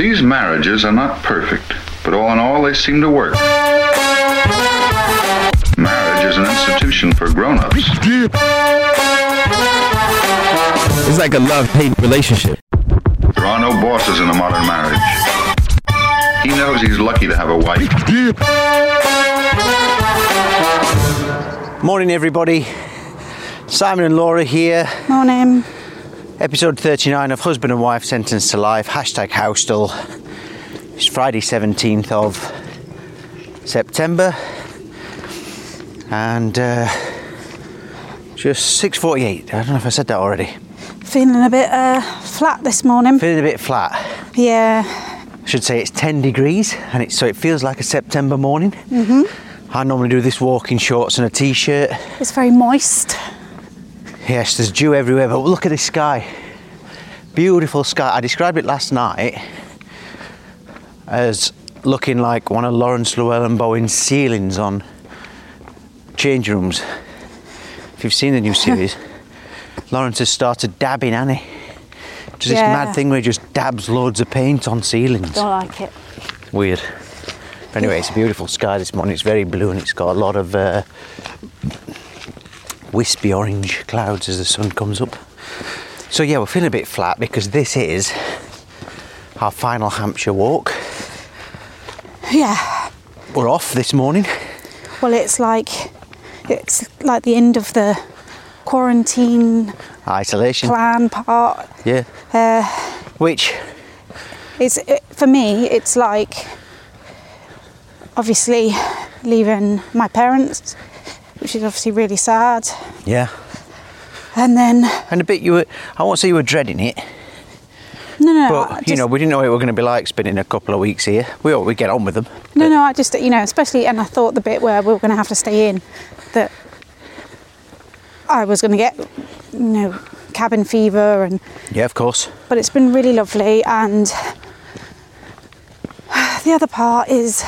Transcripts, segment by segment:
These marriages are not perfect, but all in all, they seem to work. Marriage is an institution for grown-ups. It's like a love-hate relationship. There are no bosses in a modern marriage. He knows he's lucky to have a wife. Morning, everybody. Simon and Laura here. Morning. Episode 39 of Husband and Wife Sentenced to Life. Hashtag Howstall. It's Friday, 17th of September. And uh, just 6.48. I don't know if I said that already. Feeling a bit uh, flat this morning. Feeling a bit flat. Yeah. I should say it's 10 degrees, and it, so it feels like a September morning. Mm-hmm. I normally do this walk in shorts and a t-shirt. It's very moist. Yes, there's dew everywhere, but look at this sky. Beautiful sky. I described it last night as looking like one of Laurence Llewelyn-Bowen's ceilings on change rooms. If you've seen the new series, Lawrence has started dabbing Annie. Just this mad thing where he just dabs loads of paint on ceilings. Don't like it. Weird. Anyway, it's a beautiful sky this morning. It's very blue and it's got a lot of uh, wispy orange clouds as the sun comes up. So yeah, we're feeling a bit flat because this is our final Hampshire walk. Yeah. We're off this morning. Well, it's like it's like the end of the quarantine Isolation. plan part. Yeah. Uh, Which is it, for me. It's like obviously leaving my parents, which is obviously really sad. yeah. And then And a bit you were I won't say you were dreading it, no, no, but I you just- know, we didn't know what it were gonna be like spending a couple of weeks here. We we get on with them. No, no, I just, you know, especially, and I thought the bit where we were going to have to stay in, that I was going to get, you know, cabin fever, and Yeah, of course. but it's been really lovely. And the other part is,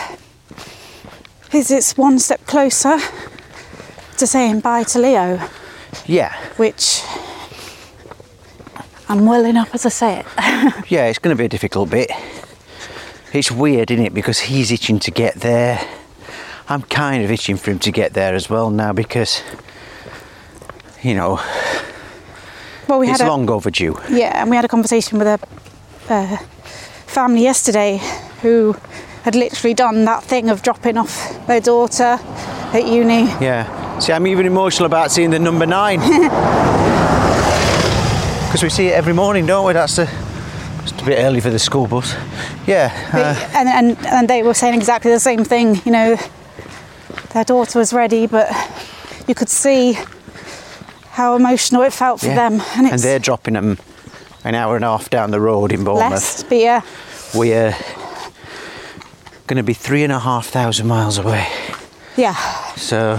is it's one step closer to saying bye to Leo, Yeah. which I'm welling up as I say it. Yeah, it's going to be a difficult bit. It's weird, isn't it? Because he's itching to get there. I'm kind of itching for him to get there as well now because, you know, well, we it's had a, long overdue. Yeah, and we had a conversation with a uh, family yesterday who had literally done that thing of dropping off their daughter at uni. Yeah. See, I'm even emotional about seeing the number nine. Because we see it every morning, don't we? That's the a bit early for the school bus. Yeah. Uh, and, and and they were saying exactly the same thing. You know, their daughter was ready, but you could see how emotional it felt for yeah. them. And it's they're dropping them an hour and a half down the road in Bournemouth. less, but yeah, We're going to be three and a half thousand miles away. yeah. So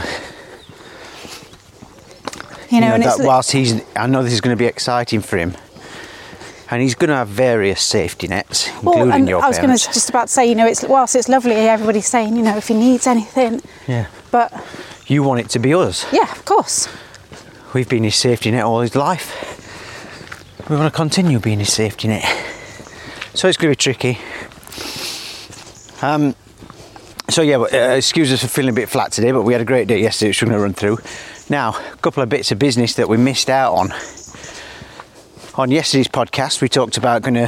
You know, you know, and that whilst he's, I know this is going to be exciting for him, and he's going to have various safety nets, well, including and your I was going to just about to say, you know, it's whilst it's lovely, everybody's saying, you know, if he needs anything, Yeah, but you want it to be us. yeah, of course. We've been his safety net all his life. We want to continue being his safety net. So it's going to be tricky. Um, so yeah, but, uh, excuse us for feeling a bit flat today, but we had a great day yesterday, which we're going to run through. Now, a couple of bits of business that we missed out on. On yesterday's podcast, we talked about going to.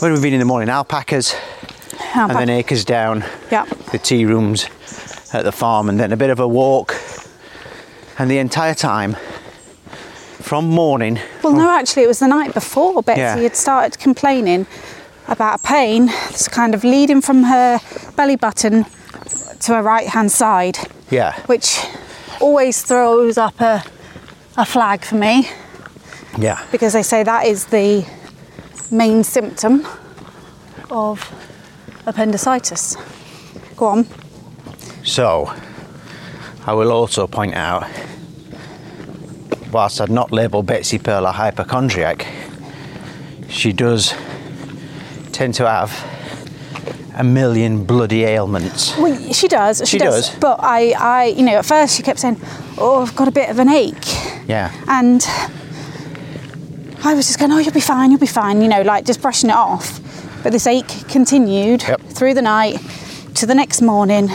Where have we been in the morning? Alpacas, and then acres down. Yeah. The tea rooms at the farm, and then a bit of a walk. And the entire time, from morning, Well, no, actually, it was the night before Betsy Yeah. had started complaining about a pain that's kind of leading from her belly button to her right hand side, yeah, which always throws up a, a flag for me yeah, because they say that is the main symptom of appendicitis. Go on. So, I will also point out, whilst I'd not label Betsy Pearl a hypochondriac, she does tend to have a million bloody ailments. Well, she does. She does. But I, I, you know, at first she kept saying, "Oh, I've got a bit of an ache," Yeah, and I was just going, "Oh, you'll be fine. You'll be fine." You know, like just brushing it off. But this ache continued Yep. through the night to the next morning,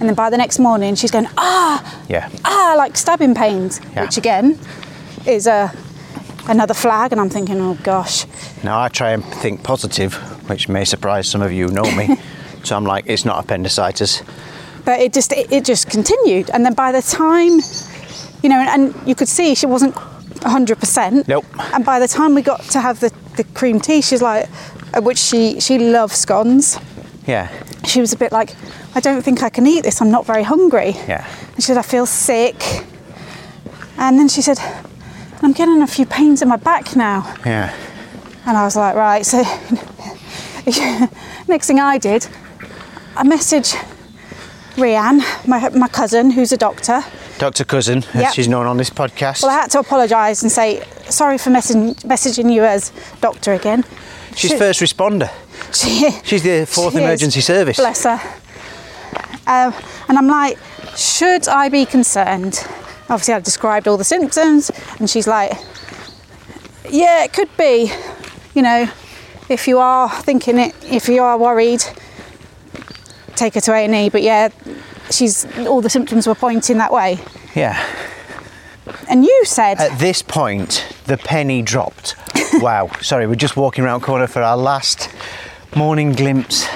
and then by the next morning she's going, "Ah, yeah, ah," like stabbing pains, Yeah. which again is a another flag. And I'm thinking, "Oh gosh." Now I try and think positive, which may surprise some of you who know me. so I'm like, it's not appendicitis. but it just it, it just continued and then by the time you know and, you could see she wasn't 100% Nope. and by the time we got to have the, the cream tea she's like uh, which she she loves scones Yeah, she was a bit like i don't think i can eat this i'm not very hungry yeah, and she said i feel sick and then she said i'm getting a few pains in my back now yeah, and I was like, right, so next thing I did, I messaged Rianne, my, my cousin, who's a doctor. Dr. Cousin, as she's known on this podcast. Well, I had to apologise and say, sorry for messaging, messaging you as doctor again. she's She- first responder. She, She's the fourth she is. emergency service. Bless her. Um, and I'm like, should I be concerned? Obviously, I described all the symptoms, and she's like, yeah, it could be. You know, if you are thinking it, if you are worried, take her to A&E. But yeah, she's all the symptoms were pointing that way. Yeah. And you said, At this point, the penny dropped. wow. Sorry, we're just walking around corner for our last morning glimpse.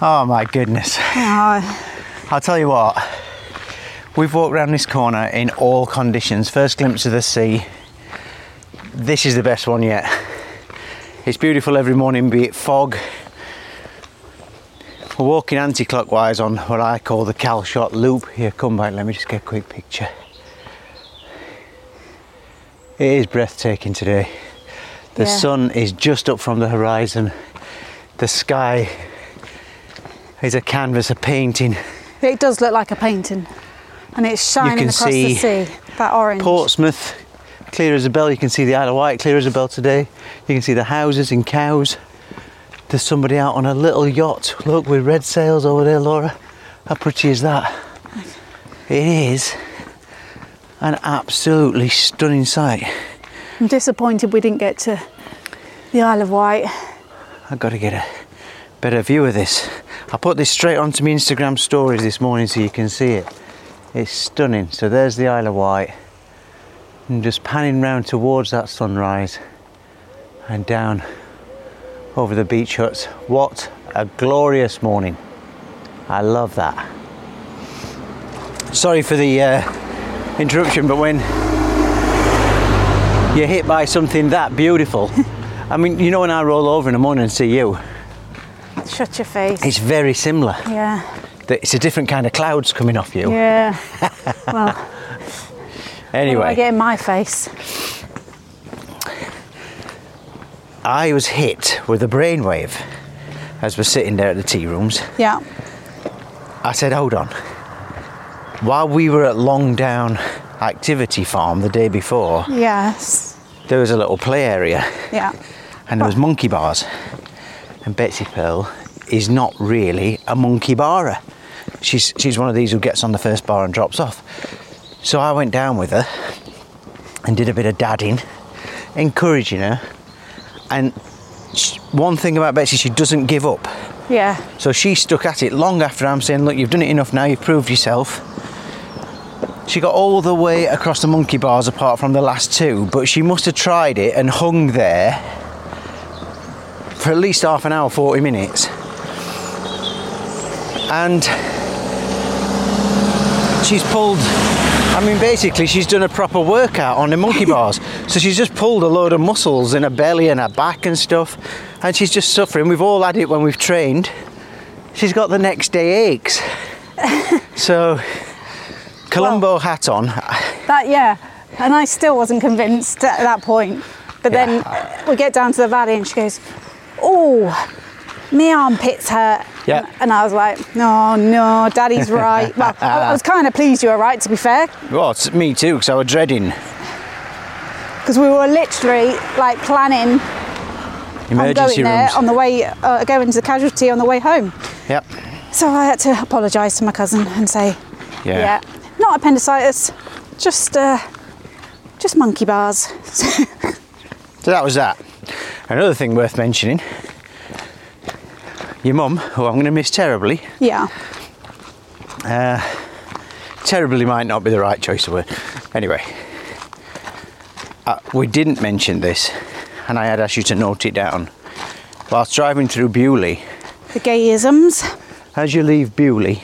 Oh my goodness. oh, I'll tell you what. We've walked around this corner in all conditions. First glimpse of the sea. This is the best one yet. It's beautiful every morning, be it fog. We're walking anti-clockwise on what I call the Calshot Loop. Here, come back. Let me just get a quick picture. It is breathtaking today. The Yeah. sun is just up from the horizon. The sky is a canvas, a painting. it does look like a painting. And it's shining across see the sea, that orange. Portsmouth, clear as a bell. You can see the Isle of Wight, clear as a bell today. You can see the houses and cows. There's somebody out on a little yacht. Look, with red sails over there, Laura. How pretty is that? It is an absolutely stunning sight. I'm disappointed we didn't get to the Isle of Wight. I've got to get a better view of this. I put this straight onto my Instagram stories this morning so you can see it. It's stunning. So there's the Isle of Wight. And just panning round towards that sunrise and down over the beach huts. What a glorious morning. I love that. Sorry for the uh, interruption, but when you're hit by something that beautiful, I mean, you know when I roll over in the morning and see you, Shut your face. it's very similar. yeah. It's a different kind of clouds coming off you. Yeah. well, do I get in my face? I was hit with a brainwave as we're sitting there at the tea rooms. Yeah. I said, hold on. While we were at Longdown Activity Farm the day before, Yes. there was a little play area Yeah. and there was monkey bars. And Betsy Pearl is not really a monkey barer. She's she's one of these who gets on the first bar and drops off. So I went down with her and did a bit of dadding, encouraging her. And sh one thing about Betsy, she doesn't give up. Yeah. So she stuck at it long after I'm saying, look, you've done it enough now, you've proved yourself. She got all the way across the monkey bars apart from the last two, but she must have tried it and hung there for at least half an hour, 40 minutes. And she's pulled, I mean, basically, she's done a proper workout on the monkey bars. so she's just pulled a load of muscles in her belly and her back and stuff, and she's just suffering. We've all had it when we've trained. She's got the next day aches. so, Columbo hat on. That yeah. And I still wasn't convinced at that point. But then uh, we get down to the valley and she goes, "Oh, my armpits hurt." Yeah. And I was like, "No, no, Daddy's right." well, I, I was kind of pleased you were right, to be fair, Well, it's me too, because I was dreading because we were literally like planning on emergency going there rooms. on the way, uh, going to the casualty on the way home. Yep. So I had to apologise to my cousin and say, Yeah. "Yeah, not appendicitis, just uh, just monkey bars." So that was that. Another thing worth mentioning your mum, who I'm going to miss terribly, yeah. terribly might not be the right choice of word. Anyway, uh, we didn't mention this, and I had asked you to note it down. Whilst driving through Beaulieu, The gayisms. as you leave Beaulieu,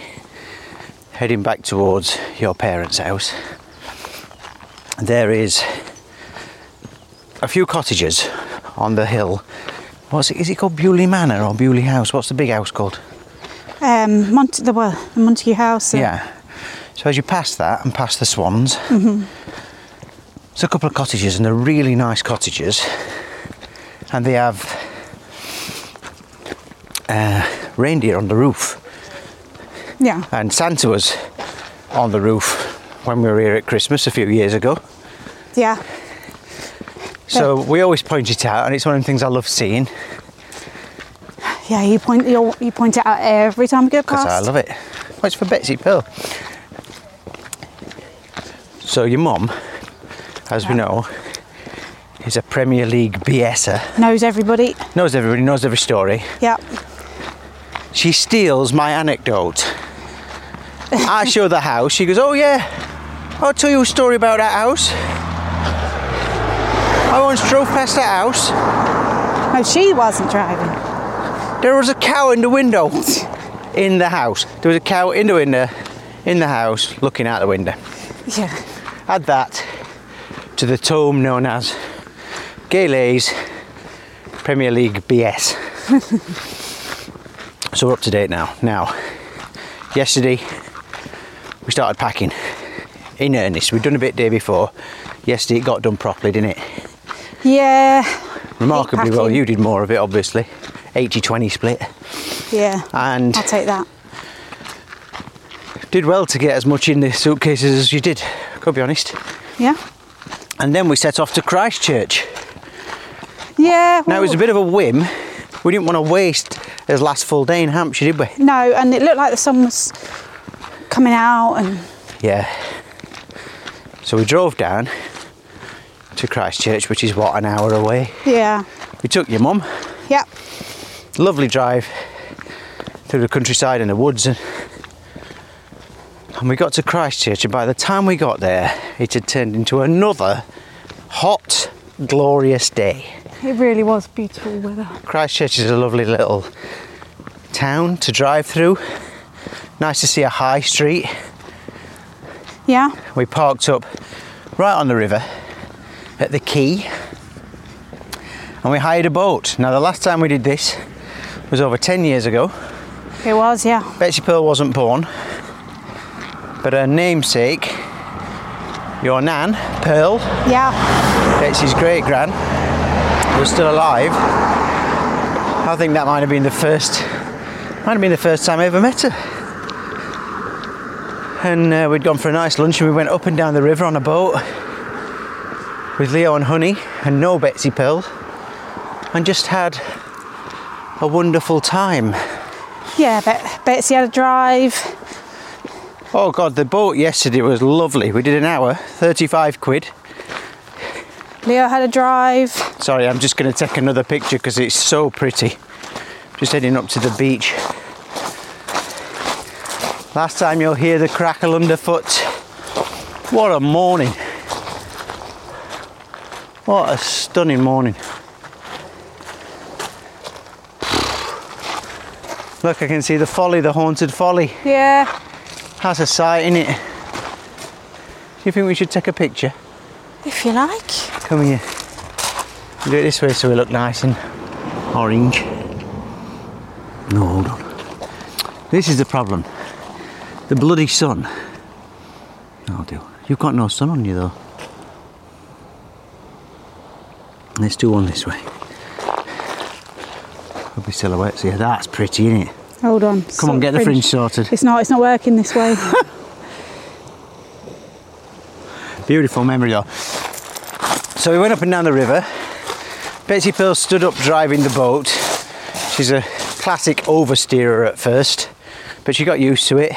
heading back towards your parents' house, there is a few cottages on the hill. What's it? Is it called Beaulieu Manor or Beaulieu House? What's the big house called? Um, Mont- the, well, the Montague House. Yeah. So as you pass that and past the swans, there's a couple of cottages and they're really nice cottages, and they have uh, reindeer on the roof. Yeah. And Santa was on the roof when we were here at Christmas a few years ago. Yeah. So we always point it out, and it's one of the things I love seeing Yeah. You point you, you point it out every time we go past. I love it. Well, it's for Betsy Pearl. So your mum, as we know, is a Premier League BSer. Knows everybody. Knows everybody, knows every story. Yeah. She steals my anecdote. I show the house. She goes, "Oh yeah, I'll tell you a story about that house. I once drove past that house. No, she wasn't driving. There was a cow in the window. In the house. There was a cow in the window, in the house, looking out the window. Yeah. Add that to the tome known as Gayley's Premier League BS. so we're up to date now. Now, yesterday we started packing in earnest. We'd done a bit day before. Yesterday it got done properly, didn't it? Yeah. Remarkably well. You did more of it, obviously. 80 20 split. Yeah. And I'll take that. did well to get as much in the suitcases as you did, gotta be honest. Yeah. And then we set off to Christchurch. Yeah. Now it was a bit of a whim. We didn't want to waste his last full day in Hampshire, did we? No, and it looked like the sun was coming out, and Yeah. So we drove down to Christchurch, which is what, an hour away. yeah. We took your mum. Yeah. Lovely drive through the countryside and the woods. And, and we got to Christchurch, and by the time we got there, it had turned into another hot, glorious day. It really was beautiful weather. Christchurch is a lovely little town to drive through. Nice to see a high street. Yeah. We parked up right on the river at the quay. and we hired a boat. Now, the last time we did this was over 10 years ago. It was, yeah. Betsy Pearl wasn't born, but her namesake, your nan, Pearl, Yeah. Betsy's great gran, was still alive. I think that might have been the first, might have been the first time I ever met her. And uh, we'd gone for a nice lunch and we went up and down the river on a boat with Leo and Honey and no Betsy Pearl and just had a wonderful time. Yeah, Bet- Betsy had a drive. Oh god, the boat yesterday was lovely. We did an hour, 35 quid. Leo had a drive. Sorry, I'm just going to take another picture because it's so pretty. Just heading up to the beach. Last time you'll hear the crackle underfoot. What a morning. What a stunning morning. Look, I can see the folly, the haunted folly. Yeah. That's a sight, isn't it? Do you think we should take a picture? If you like. Come here. Do it this way so we look nice and orange. No, hold on. This is the problem. The bloody sun. I'll. You've got no sun on you though. Let's do one this way. Be silhouettes here. That's pretty, isn't it? Hold on. Come on, get the fringe sorted. It's not. It's not working this way. Beautiful memory though. So we went up and down the river. Betsy Pearl stood up driving the boat. She's a classic oversteerer at first, but she got used to it.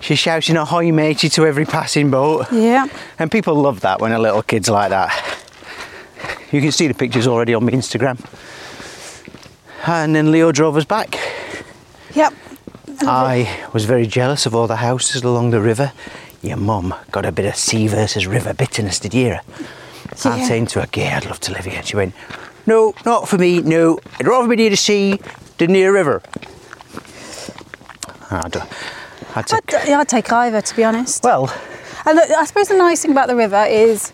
She's shouting oh, ahoy matey to every passing boat. yeah. And people love that when a little kid's like that. You can see the pictures already on my Instagram. And then Leo drove us back. Yep. I was very jealous of all the houses along the river. Your mum got a bit of sea versus river bitterness, did you hear her? I Yeah. saying to her, yeah, I'd love to live here. She went, no, not for me, no. I'd rather be near the sea than near a river. Ah, I'd, I'd take, I'd, I'd take either, to be honest. well, And the, I suppose the nice thing about the river is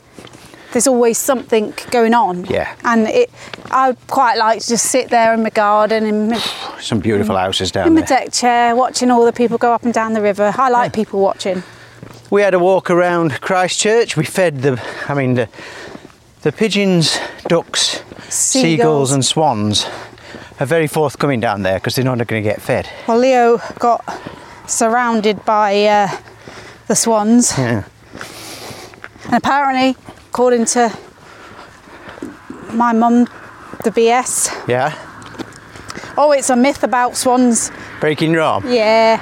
there's always something going on. Yeah. And it, I'd quite like to just sit there in my garden in my, some beautiful houses down there. in my deck chair, watching all the people go up and down the river. I like people watching. We had a walk around Christchurch. We fed the, I mean, the, the pigeons, ducks, seagulls, Seagulls. and swans are very forthcoming down there because they're not going to get fed. Well, Leo got surrounded by uh, the swans, Yeah. and apparently, according to my mum, the BS, Yeah. oh, it's a myth about swans. Breaking Rom. Yeah.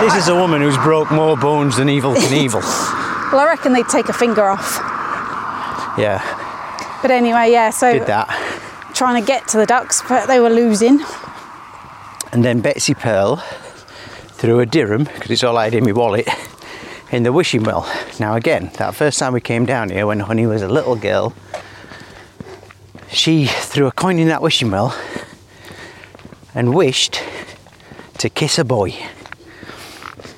This is a woman who's broke more bones than Evel Knievel. Well, I reckon they'd take a finger off. yeah, But anyway, yeah, so did that. trying to get to the ducks, but they were losing. And then Betsy Pearl threw a dirham, because it's all I had in my wallet, in the wishing well. Now, again, that first time we came down here when Honey was a little girl, she threw a coin in that wishing well and wished to kiss a boy.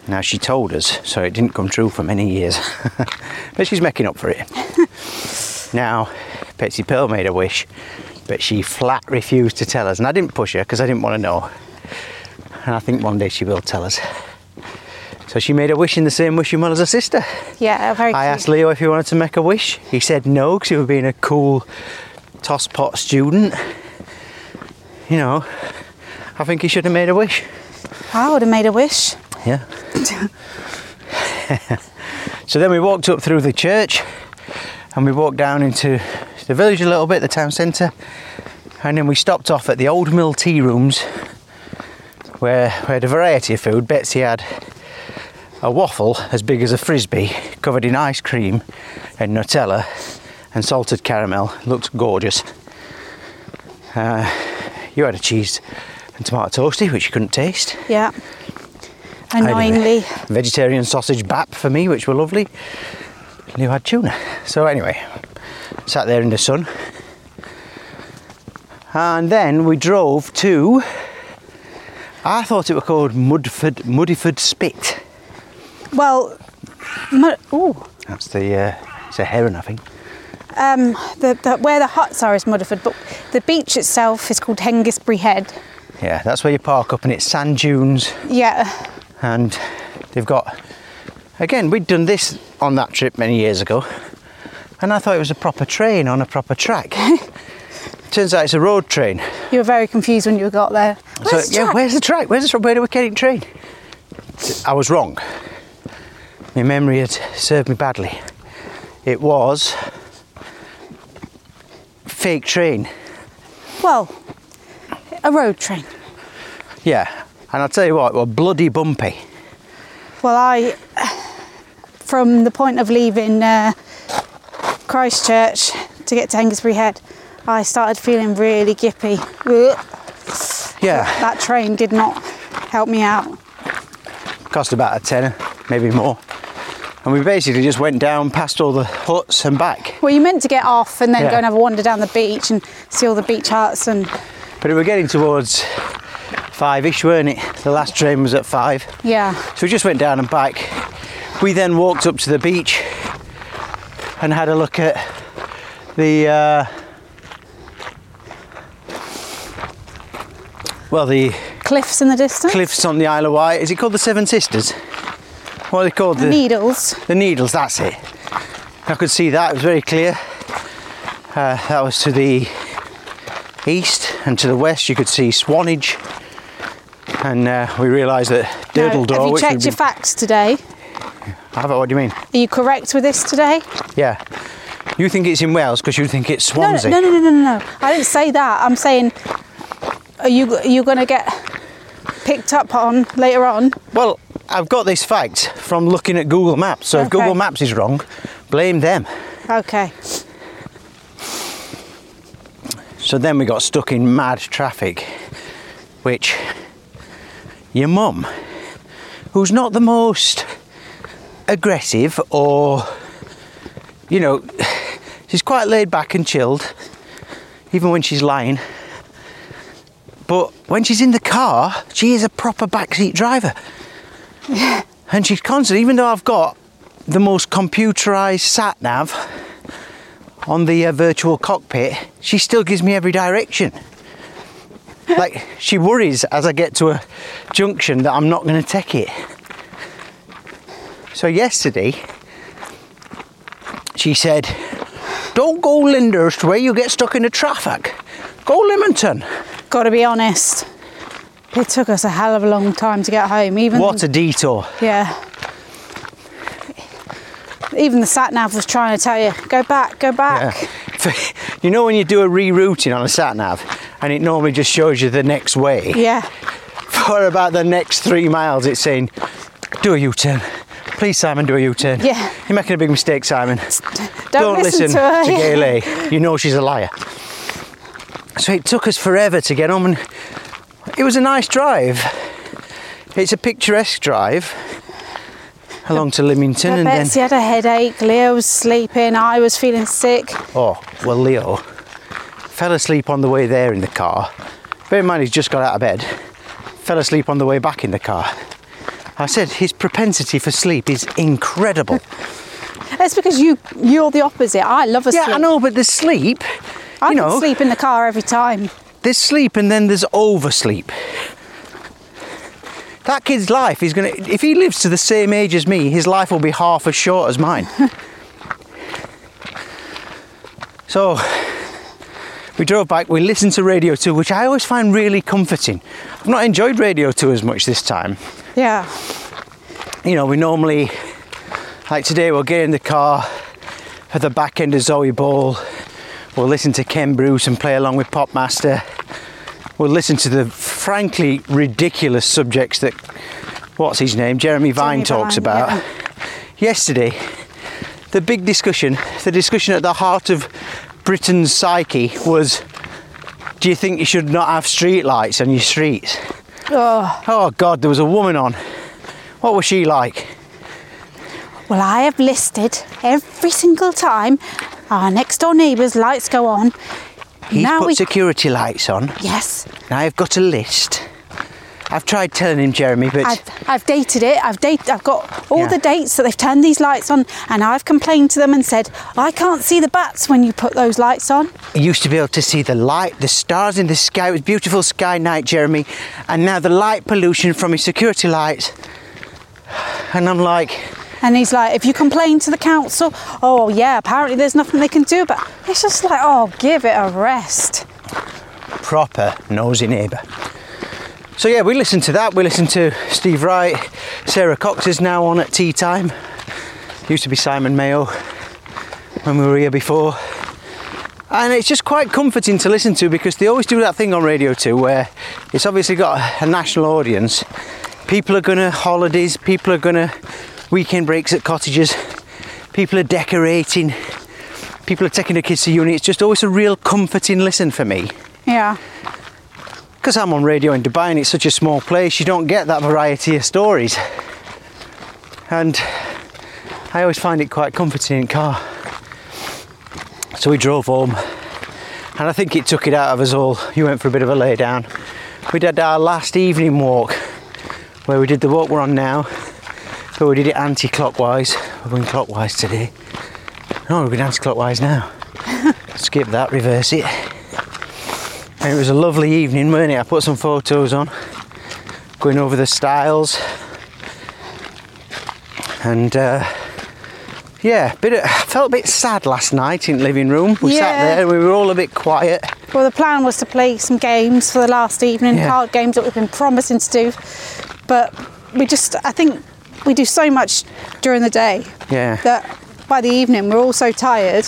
Now, she told us, so it didn't come true for many years. but she's making up for it. now, Betsy Pearl made a wish, but she flat refused to tell us. And I didn't push her because I didn't want to know. And I think one day she will tell us. So she made a wish in the same wishing well as her sister. Yeah, very I cute. asked Leo if he wanted to make a wish. He said no because he was being a cool tosspot student. You know, I think he should have made a wish. I would have made a wish. Yeah. so then we walked up through the church and we walked down into the village a little bit, the town centre, and then we stopped off at the Old Mill Tea Rooms where we had a variety of food. Betsy had a waffle as big as a frisbee covered in ice cream and Nutella and salted caramel. Looked gorgeous. Uh, you had a cheese and tomato toastie, which you couldn't taste. Yeah. I had a Annoyingly. vegetarian sausage bap for me, which were lovely. Leo had tuna. So anyway, sat there in the sun. And then we drove to I thought it were called Mudford Muddyford Spit. Well, mu- ooh, That's the uh, it's a heron, I think. Um, the, the, where the huts are is Mudderford, but the beach itself is called Hengistbury Head. Yeah, that's where you park up, and it's sand dunes, Yeah. and they've got. Again, we'd done this on that trip many years ago, and I thought it was a proper train on a proper track. Turns out it's a road train. You were very confused when you got there. Where's so, the yeah, where's the track? Where's the? Where do we get train? I was wrong. My memory had served me badly. It was fake train. Well, a road train. Yeah, and I'll tell you what, it was bloody bumpy. Well, I, from the point of leaving uh, Christchurch to get to Hengistbury Head, I started feeling really gippy. Yeah, That train did not help me out. cost about a tenner, maybe more. And we basically just went down past all the huts and back. Well, you meant to get off and then Yeah. go and have a wander down the beach and see all the beach huts and But we were getting towards five-ish, weren't it? The last train was at five. yeah. So we just went down and back. We then walked up to the beach and had a look at the uh, well, the Cliffs in the distance. cliffs on the Isle of Wight. Is it called the Seven Sisters? What are they called? The needles. The Needles. That's it. I could see that. It was very clear. Uh, that was to the east, and to the west you could see Swanage. And uh, we realised that Now, Dirtledore, have you checked your facts today? Have I- What do you mean? Are you correct with this today? Yeah. You think it's in Wales because you think it's Swansea. no, no, no, no, no, no. I didn't say that. I'm saying, are you are you going to get picked up on later on? Well, I've got this fact from looking at Google Maps. So if Google Maps is wrong, blame them. Okay. So then we got stuck in mad traffic, which your mum, who's not the most aggressive or, you know, she's quite laid back and chilled, even when she's lying. But when she's in the car, she is a proper backseat driver. And she's constantly, even though I've got the most computerized sat nav on the uh, virtual cockpit, she still gives me every direction. like she worries as I get to a junction that I'm not going to take it. So yesterday, she said, "Don't go Lyndhurst where you get stuck in the traffic. Go Lymington." Got to be honest. It took us a hell of a long time to get home. Even What a detour! yeah. Even the sat nav was trying to tell you, go back, go back. Yeah. you know when you do a rerouting on a sat nav, and it normally just shows you the next way. Yeah. For about the next three miles, it's saying, "Do a U-turn." Please, Simon, do a U-turn. Yeah. You're making a big mistake, Simon. Don't, listen, to her. Gayle. You know she's a liar. So it took us forever to get home, and it was a nice drive. It's a picturesque drive along to Lymington, and then Betsy had a headache, Leo was sleeping, I was feeling sick. oh well, Leo fell asleep on the way there in the car. Bear in mind, he's just got out of bed. Fell asleep on the way back in the car. I said his propensity for sleep is incredible. That's because you you're the opposite. I love a yeah, sleep. Yeah, I know, but the sleep, I you know, sleep in the car every time. There's sleep and then there's oversleep. That kid's life is gonna, if he lives to the same age as me, his life will be half as short as mine. so, we drove back, we listened to Radio 2, which I always find really comforting. I've not enjoyed Radio 2 as much this time. Yeah. You know, we normally, like today, we'll get in the car at the back end of Zoe Ball, we'll listen to Ken Bruce and play along with Popmaster. We'll listen to the frankly ridiculous subjects that, what's his name, Jeremy Vine Jeremy talks Vine, about. yeah. Yesterday, the big discussion, the discussion at the heart of Britain's psyche was do you think you should not have street lights on your streets? Oh, Oh God, there was a woman on. What was she like? well, I have listed every single time our next door neighbour's lights go on. He's now put we. security lights on. yes. Now I've got a list. I've tried telling him, Jeremy, but I've, I've dated it. I've dated. I've got all Yeah. the dates that they've turned these lights on, and I've complained to them and said I can't see the bats when you put those lights on. I used to be able to see the light, the stars in the sky. It was beautiful sky night, Jeremy. And now the light pollution from his security lights. And I'm like, And he's like, if you complain to the council, oh yeah, apparently there's nothing they can do. But it's just like, oh, give it a rest. proper nosy neighbour. So yeah, we listened to that. We listened to Steve Wright. Sarah Cox is now on at tea time. Used to be Simon Mayo when we were here before. And it's just quite comforting to listen to because they always do that thing on Radio 2 where it's obviously got a national audience. People are going to holidays, people are going to weekend breaks at cottages, people are decorating, people are taking their kids to uni. It's just always a real comforting listen for me Yeah. because I'm on radio in Dubai and it's such a small place, you don't get that variety of stories. And I always find it quite comforting in car. So we drove home, and I think it took it out of us all. You went for a bit of a lay down. We did our last evening walk, where we did the walk we're on now, but we did it anti-clockwise. We're going clockwise today. No, we're going anti-clockwise now. Skip that, reverse it. And it was a lovely evening, weren't it? I put some photos on, going over the styles, and uh, yeah, bit of, I felt a bit sad last night in the living room. We sat there, and we were all a bit quiet. Well, the plan was to play some games for the last evening, Yeah. card games that we've been promising to do. But we just, I think we do so much during the day Yeah. that by the evening we're all so tired.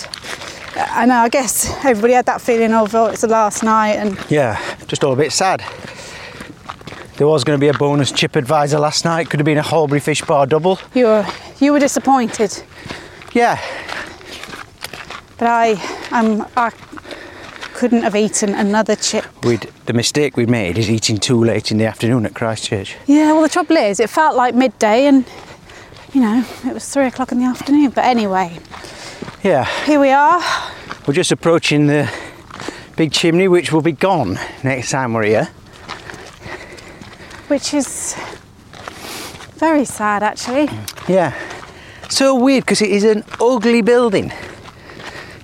And I guess everybody had that feeling of, oh, it's the last night. And Yeah, just all a bit sad. There was going to be a bonus chip advisor last night. Could have been a Holbury Fish Bar double. you were, you were disappointed. Yeah, But I, um, I couldn't have eaten another chip. we'd, the mistake we'd made is eating too late in the afternoon at Christchurch. Yeah, well, the trouble is, it felt like midday and, you know, it was three o'clock in the afternoon. But anyway, Yeah, here we are. we're just approaching the big chimney, which will be gone next time we're here. which is very sad actually. Yeah. So weird because it is an ugly building.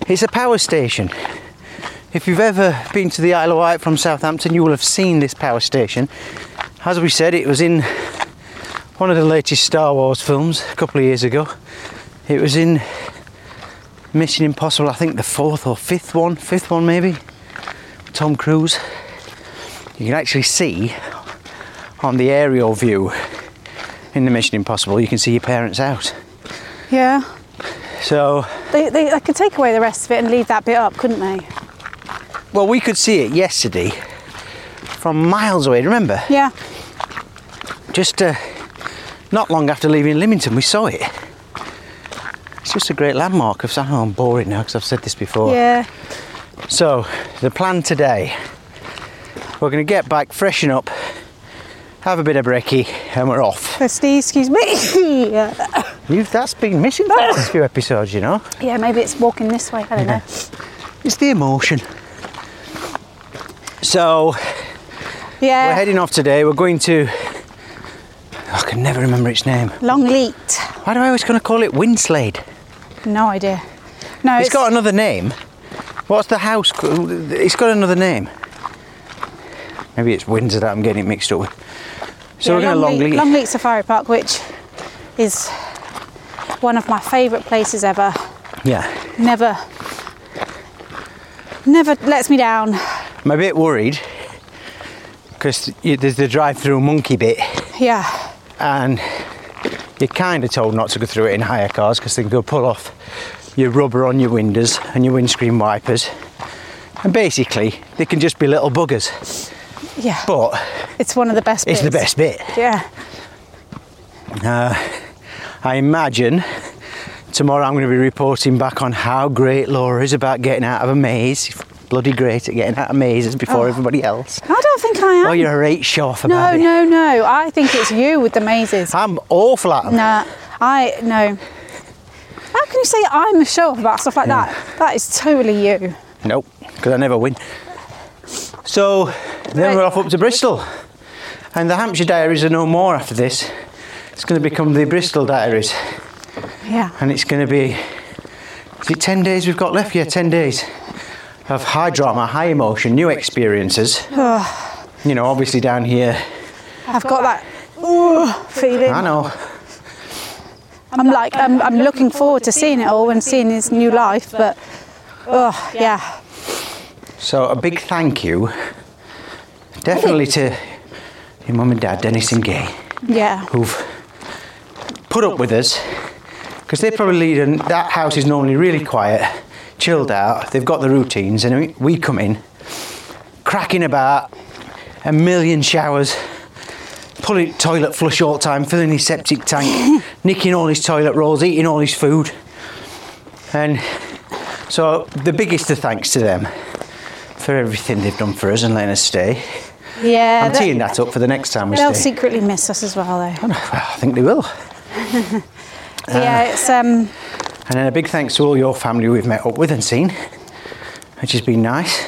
It's a power station. If you've ever been to the Isle of Wight from Southampton, you will have seen this power station. As we said, it was in one of the latest Star Wars films a couple of years ago. It was in Mission Impossible, I think the fourth or fifth one, fifth one maybe. Tom Cruise. You can actually see on the aerial view in the Mission Impossible, you can see your parents' house. Yeah. So, They, they, they could take away the rest of it and leave that bit up, couldn't they? Well, we could see it yesterday from miles away. Remember, Yeah. just uh, not long after leaving Lymington, we saw it. It's just a great landmark. Of, oh, I'm boring now because I've said this before. Yeah. So, the plan today, we're going to get back, freshen up, have a bit of brekkie, and we're off. Firstly, excuse me. yeah. You've, that's been missing for the last few episodes, you know. yeah, maybe it's walking this way. I don't know. It's the emotion. So, Yeah. We're heading off today. We're going to. Oh, I can never remember its name. Longleat. Why do I always going to call it Winslade? No idea. No, it's got another name. What's the house? It's got another name. Maybe it's Windsor that I'm getting it mixed up with. So yeah, we're going to Longleat, Longleat. Longleat Safari Park, which is one of my favourite places ever. Yeah. Never, never lets me down. I'm a bit worried because there's the drive-through monkey bit, Yeah. and you're kind of told not to go through it in higher cars because they can go pull off your rubber on your windows and your windscreen wipers. And basically, they can just be little buggers. Yeah. But It's one of the best bits. it's the best bit. Yeah. Uh, I imagine tomorrow I'm going to be reporting back on how great Laura is about getting out of a maze. Bloody great at getting out of mazes before Oh. everybody else. I don't think I am. Oh, you're a right show off no, about it. no, no. No. I think it's you with the mazes. I'm awful at them. Nah, I no. How can you say I'm a show off about stuff like that? That is totally you. Nope, because I never win. So then Right. we're off up to Bristol. And the Hampshire Diaries are no more after this. It's going to become the Bristol Diaries. Yeah. And it's going to be, is it 10 days we've got left? Yeah, 10 days of high drama, high emotion, new experiences. you know, obviously down here, I've got that feeling. I know, I'm like, I'm, I'm looking forward to seeing it all and seeing his new life, but oh, yeah. So a big thank you, definitely to your mum and dad, Dennis and Gay, Yeah. who've put up with us because they probably lead. And that house is normally really quiet, chilled out. They've got the routines, and we- come in, cracking about, a million showers. Pulling toilet flush all the time, filling his septic tank, nicking all his toilet rolls, eating all his food. And so the biggest of thanks to them for everything they've done for us and letting us stay. Yeah. I'm teeing that up for the next time we They'll stay. secretly miss us as well, though. I think they will. yeah, it's um, And then a big thanks to all your family we've met up with and seen, which has been nice.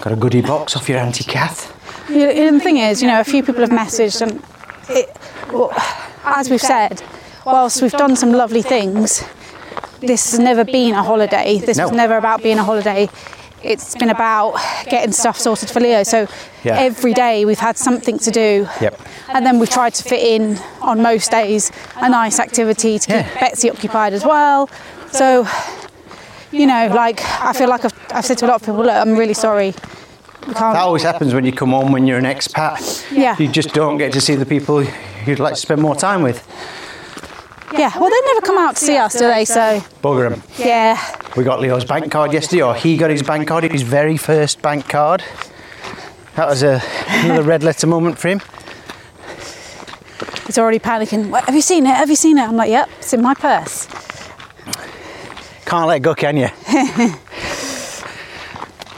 Got a goodie box off your Auntie Kath. You know, the thing is, you know, a few people have messaged, and it, well, as we've said, whilst we've done some lovely things, this has never been a holiday. This was never about being a holiday. It's been about getting stuff sorted for Leo. So Yeah. every day we've had something to do. Yep. And then we've tried to fit in on most days a nice activity to keep Yeah. Betsy occupied as well. So, you know, like I feel like I've, I've said to a lot of people, look, I'm really sorry. We can't. That always happens when you come home when you're an expat. Yeah. You just don't get to see the people you'd like to spend more time with. Yeah, well, they never come out to see us, do they? So, Bugger 'em. yeah. We got Leo's bank card yesterday, or he got his bank card, his very first bank card. That was a, another red letter moment for him. He's already panicking. "What, have you seen it? Have you seen it? I'm like, yep, it's in my purse. Can't let go, can you?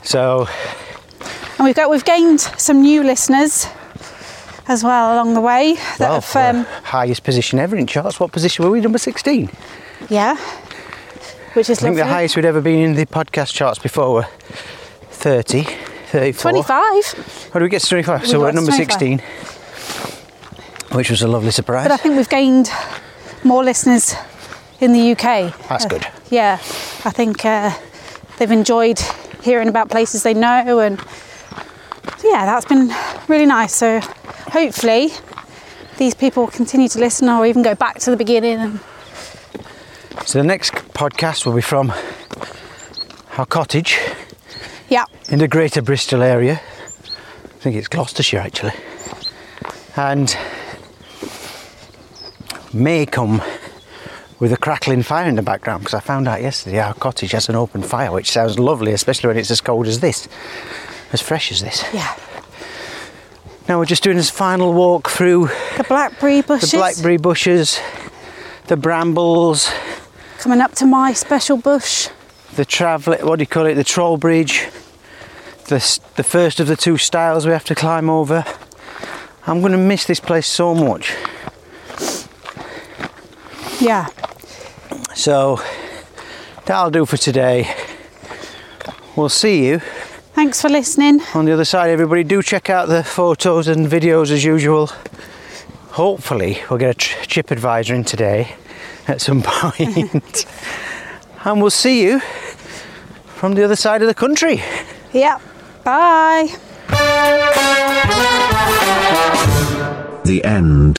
so, And we've got we've gained some new listeners as well along the way. That well, have, um, highest position ever in charts. What position were we? Number 16. yeah, which is I think lovely. the highest we'd ever been in the podcast charts before were 30, 34. 25. How do we get to 25? We so we're at number to 16, which was a lovely surprise. But I think we've gained more listeners in the UK. That's Uh, good. Yeah, I think uh, they've enjoyed hearing about places they know, and yeah, that's been really nice. So hopefully, these people continue to listen, or even go back to the beginning. And So the next podcast will be from our cottage yeah, in the greater Bristol area. I think it's Gloucestershire actually. And may come with a crackling fire in the background because I found out yesterday our cottage has an open fire, which sounds lovely, especially when it's as cold as this, as fresh as this. yeah, Now we're just doing this final walk through the blackberry bushes. the blackberry bushes, the brambles, coming up to my special bush. the travel what do you call it the troll bridge. The, the first of the two stiles we have to climb over. I'm going to miss this place so much. Yeah, so that'll do for today. We'll see you thanks for listening. on the other side everybody do check out the photos and videos as usual hopefully we'll get a chip advisor in today at some point and we'll see you from the other side of the country Yeah, bye. The end.